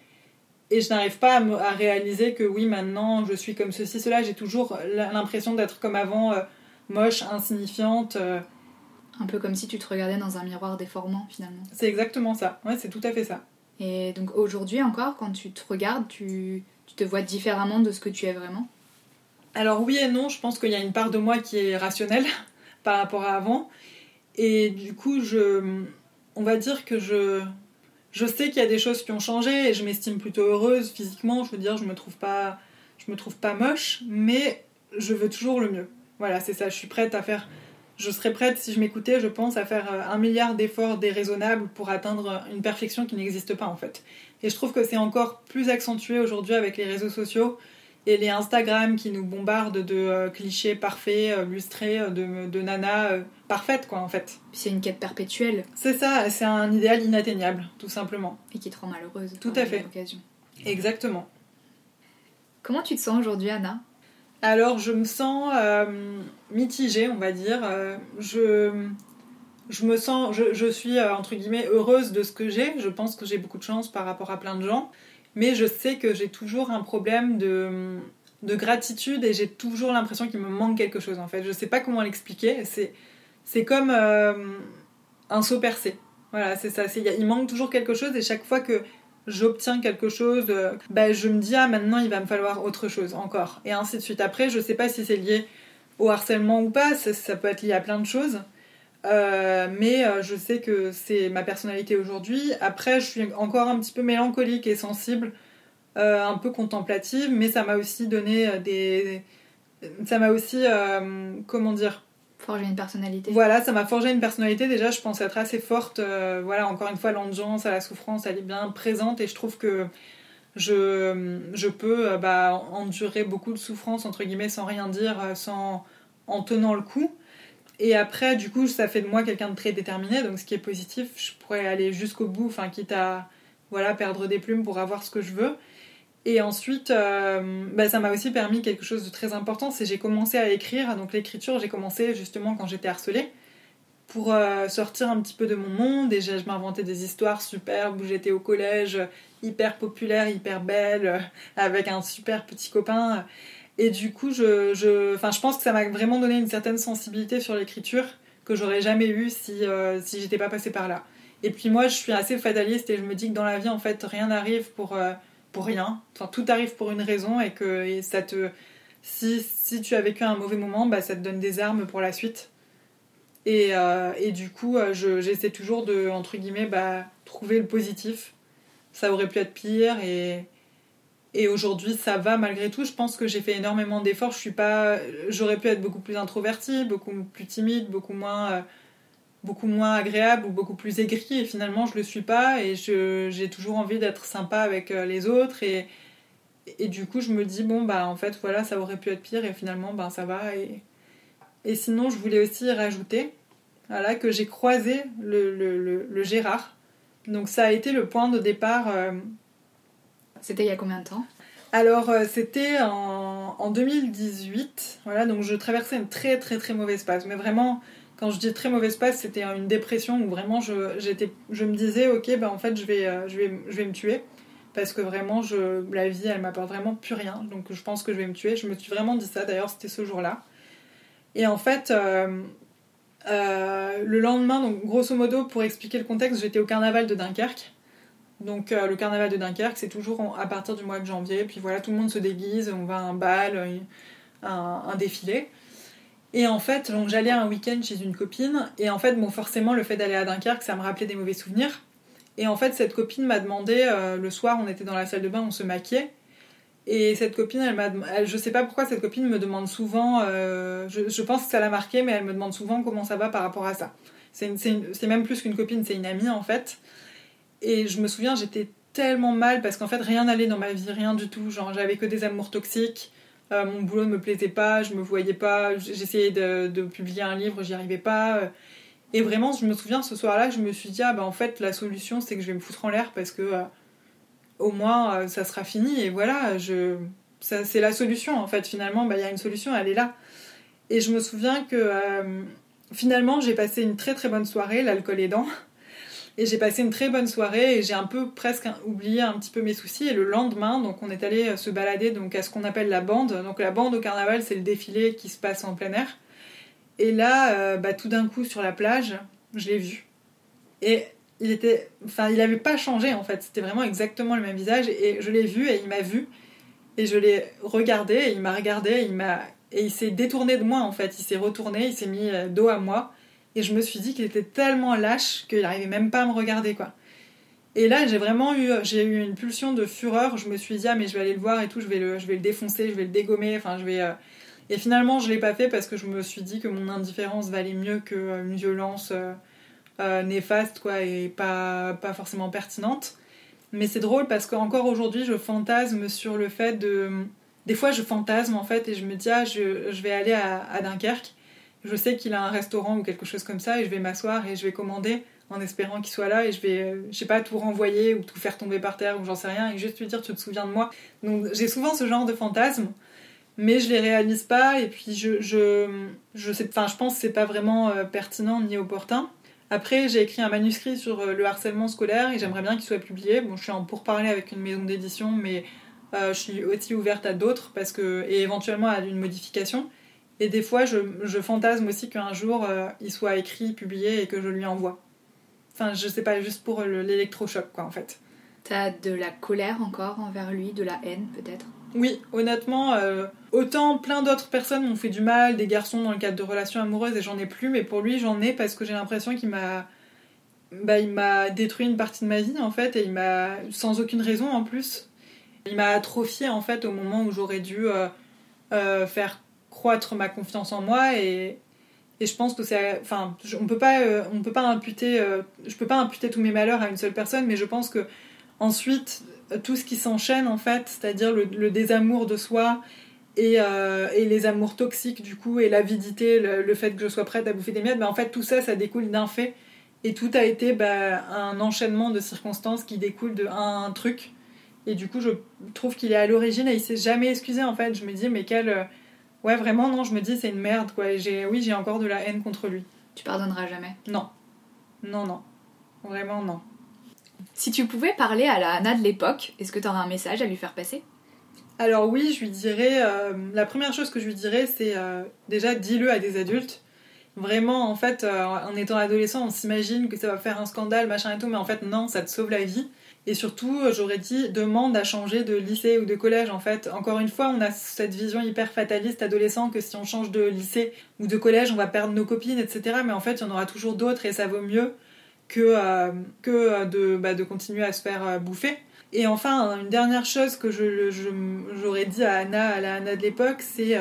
et je n'arrive pas à, réaliser que oui, maintenant je suis comme ceci, cela. J'ai toujours l'impression d'être comme avant, euh, moche, insignifiante. Euh. Un peu comme si tu te regardais dans un miroir déformant finalement. C'est exactement ça. Ouais, c'est tout à fait ça. Et donc aujourd'hui encore, quand tu te regardes, tu, tu te vois différemment de ce que tu es vraiment? Alors oui et non, je pense qu'il y a une part de moi qui est rationnelle par rapport à avant. Et du coup, je, on va dire que je, je sais qu'il y a des choses qui ont changé et je m'estime plutôt heureuse physiquement. Je veux dire, je me trouve pas, je me trouve pas moche, mais je veux toujours le mieux. Voilà, c'est ça. Je suis prête à faire. Je serais prête, si je m'écoutais, je pense, à faire euh, un milliard d'efforts déraisonnables pour atteindre une perfection qui n'existe pas en fait. Et je trouve que c'est encore plus accentué aujourd'hui avec les réseaux sociaux et les Instagram qui nous bombardent de euh, clichés parfaits, euh, lustrés, euh, de, de nanas parfaites, quoi, en fait. C'est une quête perpétuelle. C'est ça, c'est un idéal inatteignable, tout simplement. Et qui te rend malheureuse. Tout à fait. Exactement. Comment tu te sens aujourd'hui, Anna? Alors, je me sens mitigée, on va dire. je, je me sens, je, je suis, entre guillemets, heureuse de ce que j'ai. Je pense que j'ai beaucoup de chance par rapport à plein de gens mais je sais que j'ai toujours un problème de, de gratitude et j'ai toujours l'impression qu'il me manque quelque chose en fait. Je sais pas comment l'expliquer. C'est, c'est comme euh, un saut percé. Voilà, c'est ça. Il manque toujours quelque chose et chaque fois que j'obtiens quelque chose, euh, bah, je me dis ah maintenant il va me falloir autre chose encore et ainsi de suite. Après, je sais pas si c'est lié au harcèlement ou pas, ça, peut être lié à plein de choses. Mais je sais que c'est ma personnalité aujourd'hui. Après, je suis encore un petit peu mélancolique et sensible, un peu contemplative, mais ça m'a aussi donné des. Ça m'a aussi. comment dire? Forger une personnalité. Voilà, ça m'a forgé une personnalité. Déjà, je pense être assez forte. voilà, encore une fois, l'endurance à la souffrance, elle est bien présente et je trouve que je, je peux euh, bah, endurer beaucoup de souffrance, entre guillemets, sans rien dire, euh, sans, en tenant le coup. Et après, du coup, ça fait de moi quelqu'un de très déterminé, donc ce qui est positif, je pourrais aller jusqu'au bout, enfin, quitte à voilà, perdre des plumes pour avoir ce que je veux. Et ensuite, euh, bah, ça m'a aussi permis quelque chose de très important, c'est j'ai commencé à écrire. Donc l'écriture, j'ai commencé justement quand j'étais harcelée pour sortir un petit peu de mon monde. Et je m'inventais des histoires superbes où j'étais au collège, hyper populaire, hyper belle, euh, avec un super petit copain. Et du coup, je, je, je pense que ça m'a vraiment donné une certaine sensibilité sur l'écriture que j'aurais jamais eu si, euh, si j'étais pas passée par là. Et puis moi, je suis assez fataliste et je me dis que dans la vie, en fait, rien n'arrive pour, euh, pour rien. Enfin, tout arrive pour une raison et que ça te... Si, si, tu as vécu un mauvais moment, bah, ça te donne des armes pour la suite. Et, et du coup, j'essaie toujours de, entre guillemets, bah, trouver le positif ça aurait pu être pire et, et aujourd'hui ça va malgré tout. Je pense que j'ai fait énormément d'efforts. Je suis pas, j'aurais pu être beaucoup plus introvertie, beaucoup plus timide, beaucoup moins, euh, beaucoup moins agréable ou beaucoup plus aigrie et finalement je le suis pas et j'ai toujours envie d'être sympa avec euh, les autres et, et du coup je me dis bon bah en fait voilà ça aurait pu être pire et finalement ben ça va et, et sinon je voulais aussi rajouter voilà, que j'ai croisé le, le, le Gérard donc ça a été le point de départ. Euh, c'était il y a combien de temps alors, euh, c'était en, en, 2018. Voilà, donc je traversais une très très très mauvaise passe. Mais vraiment, quand je dis très mauvaise passe, c'était une dépression où vraiment je, je me disais, ok, ben en fait, je vais, euh, je, vais, je vais me tuer. Parce que vraiment, je, la vie, elle m'apporte vraiment plus rien. Donc je pense que je vais me tuer. Je me suis vraiment dit ça. D'ailleurs, c'était ce jour-là. Et en fait, euh, le lendemain, donc grosso modo, pour expliquer le contexte, j'étais au carnaval de Dunkerque. Donc euh, le carnaval de Dunkerque, c'est toujours à partir du mois de janvier. Puis voilà, tout le monde se déguise, on va à un bal, un, défilé. Et en fait, donc j'allais un week-end chez une copine. Et en fait, bon, forcément, le fait d'aller à Dunkerque, ça me rappelait des mauvais souvenirs. Et en fait, cette copine m'a demandé, euh, le soir, on était dans la salle de bain, on se maquillait. Et cette copine, elle je sais pas pourquoi cette copine me demande souvent, euh, je, pense que ça l'a marqué, mais elle me demande souvent comment ça va par rapport à ça. C'est, même plus qu'une copine, c'est une amie en fait. Et je me souviens, j'étais tellement mal parce qu'en fait rien n'allait dans ma vie, rien du tout. Genre j'avais que des amours toxiques, euh, mon boulot ne me plaisait pas, je me voyais pas, j'essayais de, publier un livre, j'y arrivais pas. Et vraiment, je me souviens ce soir-là, je me suis dit, ah bah en fait la solution c'est que je vais me foutre en l'air parce que euh, au moins euh, ça sera fini et voilà, je... c'est la solution en fait. Finalement, bah, il y a une solution, elle est là. Et je me souviens que euh, finalement j'ai passé une très très bonne soirée, l'alcool aidant. Et j'ai passé une très bonne soirée et j'ai un peu presque oublié un petit peu mes soucis. Et le lendemain, donc on est allé euh, se balader donc à ce qu'on appelle la bande. Donc la bande au carnaval, c'est le défilé qui se passe en plein air. Et là, bah, tout d'un coup sur la plage, je l'ai vu. Et il était, enfin, il n'avait pas changé en fait. C'était vraiment exactement le même visage. Et je l'ai vu et il m'a vu. Et je l'ai regardé et il m'a regardé et il m'a et il s'est détourné de moi en fait. Il s'est retourné, il s'est mis euh, dos à moi. Et je me suis dit qu'il était tellement lâche qu'il n'arrivait même pas à me regarder quoi. Et là, j'ai vraiment eu, j'ai eu une pulsion de fureur. Je me suis dit ah mais je vais aller le voir et tout, je vais le, je vais le défoncer, je vais le dégommer. Enfin, je vais. Euh, et finalement, je l'ai pas fait parce que je me suis dit que mon indifférence valait mieux qu'une violence. Euh, euh, néfaste quoi et pas, pas forcément pertinente. Mais c'est drôle parce qu'encore aujourd'hui, je fantasme sur le fait de. Des fois, je fantasme en fait et je me dis, ah, je, je vais aller à, Dunkerque. Je sais qu'il a un restaurant ou quelque chose comme ça et je vais m'asseoir et je vais commander en espérant qu'il soit là et je vais, euh, je sais pas, tout renvoyer ou tout faire tomber par terre ou j'en sais rien et juste lui dire, tu te souviens de moi. Donc j'ai souvent ce genre de fantasme mais je les réalise pas et puis je, je, je sais, enfin, je pense que c'est pas vraiment euh, pertinent ni opportun. Après, j'ai écrit un manuscrit sur euh, le harcèlement scolaire et j'aimerais bien qu'il soit publié. Bon, je suis en pourparler avec une maison d'édition, mais je suis aussi ouverte à d'autres parce que et éventuellement à une modification. Et des fois, je, je fantasme aussi qu'un jour euh, il soit écrit, publié et que je lui envoie. Enfin, je sais pas, juste pour l'électrochoc, quoi, en fait. T'as de la colère encore envers lui, de la haine peut-être? Oui, honnêtement, euh, autant plein d'autres personnes m'ont fait du mal, des garçons dans le cadre de relations amoureuses, et j'en ai plus, mais pour lui, j'en ai parce que j'ai l'impression qu'il m'a. Bah, il m'a détruit une partie de ma vie en fait, et il m'a. sans aucune raison en plus. Il m'a atrophié en fait au moment où j'aurais dû euh, euh, faire croître ma confiance en moi, et, et je pense que c'est. Enfin, on peut pas, on peut pas imputer. je peux pas imputer tous mes malheurs à une seule personne, mais je pense que ensuite tout ce qui s'enchaîne en fait, c'est-à-dire le, désamour de soi euh, et, les amours toxiques du coup et l'avidité, le, fait que je sois prête à bouffer des miettes, mais en fait tout ça, ça découle d'un fait et tout a été bah, un enchaînement de circonstances qui découle de un, truc. Et du coup, je trouve qu'il est à l'origine et il s'est jamais excusé en fait. Je me dis mais quel euh, ouais vraiment non, je me dis c'est une merde quoi. j'ai oui j'ai encore de la haine contre lui. Tu pardonneras jamais. Non, non non, vraiment non. Si tu pouvais parler à la Anna de l'époque, est-ce que tu aurais un message à lui faire passer? Alors oui, je lui dirais, euh, la première chose que je lui dirais, c'est euh, déjà dis-le à des adultes. Vraiment, en fait, euh, en étant adolescent, on s'imagine que ça va faire un scandale, machin et tout, mais en fait, non, ça te sauve la vie. Et surtout, j'aurais dit, demande à changer de lycée ou de collège. En fait, encore une fois, on a cette vision hyper fataliste adolescent que si on change de lycée ou de collège, on va perdre nos copines, etc. Mais en fait, il y en aura toujours d'autres et ça vaut mieux que, euh, que euh, de, bah, de continuer à se faire euh, bouffer. Et enfin, une dernière chose que je, j'aurais dit à Anna, à la Anna de l'époque, c'est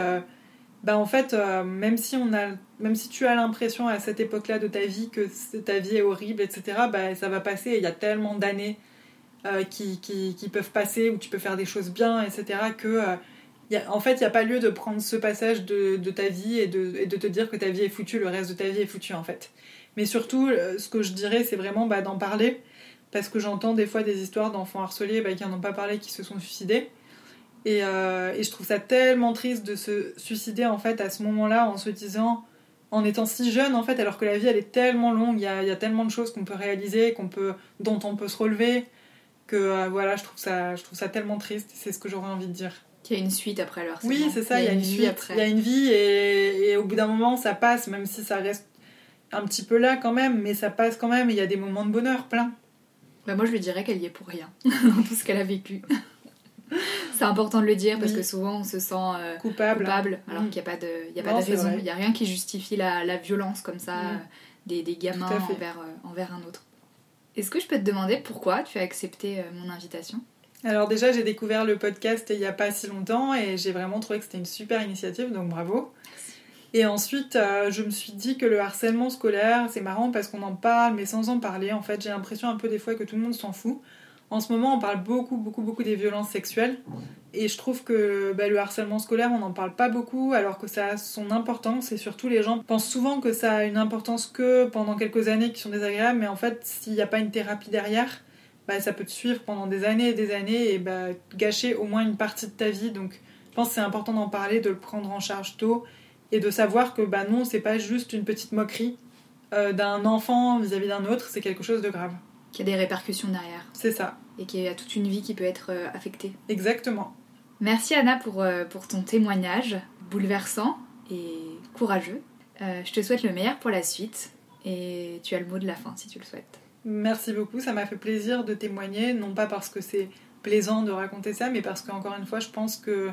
bah en fait, même, si on a, même si tu as l'impression à cette époque-là de ta vie que ta vie est horrible, etc., bah, ça va passer. Il y a tellement d'années qui, qui, qui, peuvent passer où tu peux faire des choses bien, etc., que en fait, il n'y a pas lieu de prendre ce passage de, ta vie et de, de, te dire que ta vie est foutue, le reste de ta vie est foutu en fait. Mais surtout, euh, ce que je dirais, c'est vraiment bah, d'en parler. Parce que j'entends des fois des histoires d'enfants harcelés bah, qui n'en ont pas parlé, qui se sont suicidés. Et, euh, et, je trouve ça tellement triste de se suicider en fait à ce moment-là en se disant, en étant si jeune en fait, alors que la vie elle est tellement longue, il y a, y a, tellement de choses qu'on peut réaliser, qu'on peut, dont on peut se relever, que euh, voilà, je trouve ça, je trouve ça tellement triste. C'est ce que j'aurais envie de dire. Il y a une suite après le harcèlement. Oui, c'est ça, il y a, une, suite. Après. Il y a une vie et, et, au bout d'un moment ça passe, même si ça reste un petit peu là quand même, mais ça passe quand même. Il y a des moments de bonheur plein. Bah moi, je lui dirais qu'elle y est pour rien dans tout ce qu'elle a vécu. c'est important de le dire parce que souvent on se sent euh, coupable, coupable alors mm. qu'il n'y a pas de, y a pas de raison. Il n'y a rien qui justifie la, la violence comme ça mm. euh, des, des, gamins envers, euh, envers un autre. Est-ce que je peux te demander pourquoi tu as accepté mon invitation? Alors déjà, j'ai découvert le podcast il n'y a pas si longtemps et j'ai vraiment trouvé que c'était une super initiative, donc bravo. Et ensuite, euh, je me suis dit que le harcèlement scolaire, c'est marrant parce qu'on en parle, mais sans en parler. En fait, j'ai l'impression un peu des fois que tout le monde s'en fout. En ce moment, on parle beaucoup, beaucoup, beaucoup des violences sexuelles. Et je trouve que bah, le harcèlement scolaire, on n'en parle pas beaucoup, alors que ça a son importance. Et surtout, les gens pensent souvent que ça a une importance que pendant quelques années qui sont désagréables. Mais en fait, s'il n'y a pas une thérapie derrière, bah, ça peut te suivre pendant des années et des années et bah, gâcher au moins une partie de ta vie. Donc, je pense que c'est important d'en parler, de le prendre en charge tôt et de savoir que bah non, c'est pas juste une petite moquerie euh, d'un enfant vis-à-vis d'un autre, c'est quelque chose de grave. Qui a des répercussions derrière. C'est ça. Et qui a toute une vie qui peut être euh, affectée. Exactement. Merci Anna pour, euh, pour ton témoignage bouleversant et courageux. je te souhaite le meilleur pour la suite et tu as le mot de la fin si tu le souhaites. Merci beaucoup, ça m'a fait plaisir de témoigner, non pas parce que c'est plaisant de raconter ça, mais parce qu'encore une fois, je pense que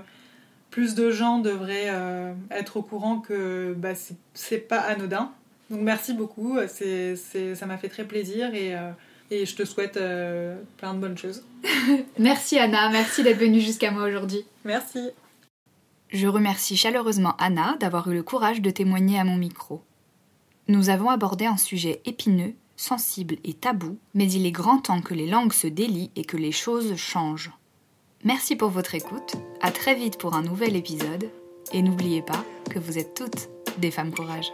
plus de gens devraient euh, être au courant que bah, c'est pas anodin. Donc merci beaucoup, c'est, ça m'a fait très plaisir et, euh, et je te souhaite euh, plein de bonnes choses. merci Anna, merci d'être venue jusqu'à moi aujourd'hui. Merci. Je remercie chaleureusement Anna d'avoir eu le courage de témoigner à mon micro. Nous avons abordé un sujet épineux, sensible et tabou, mais il est grand temps que les langues se délient et que les choses changent. Merci pour votre écoute, à très vite pour un nouvel épisode, et n'oubliez pas que vous êtes toutes des femmes courage.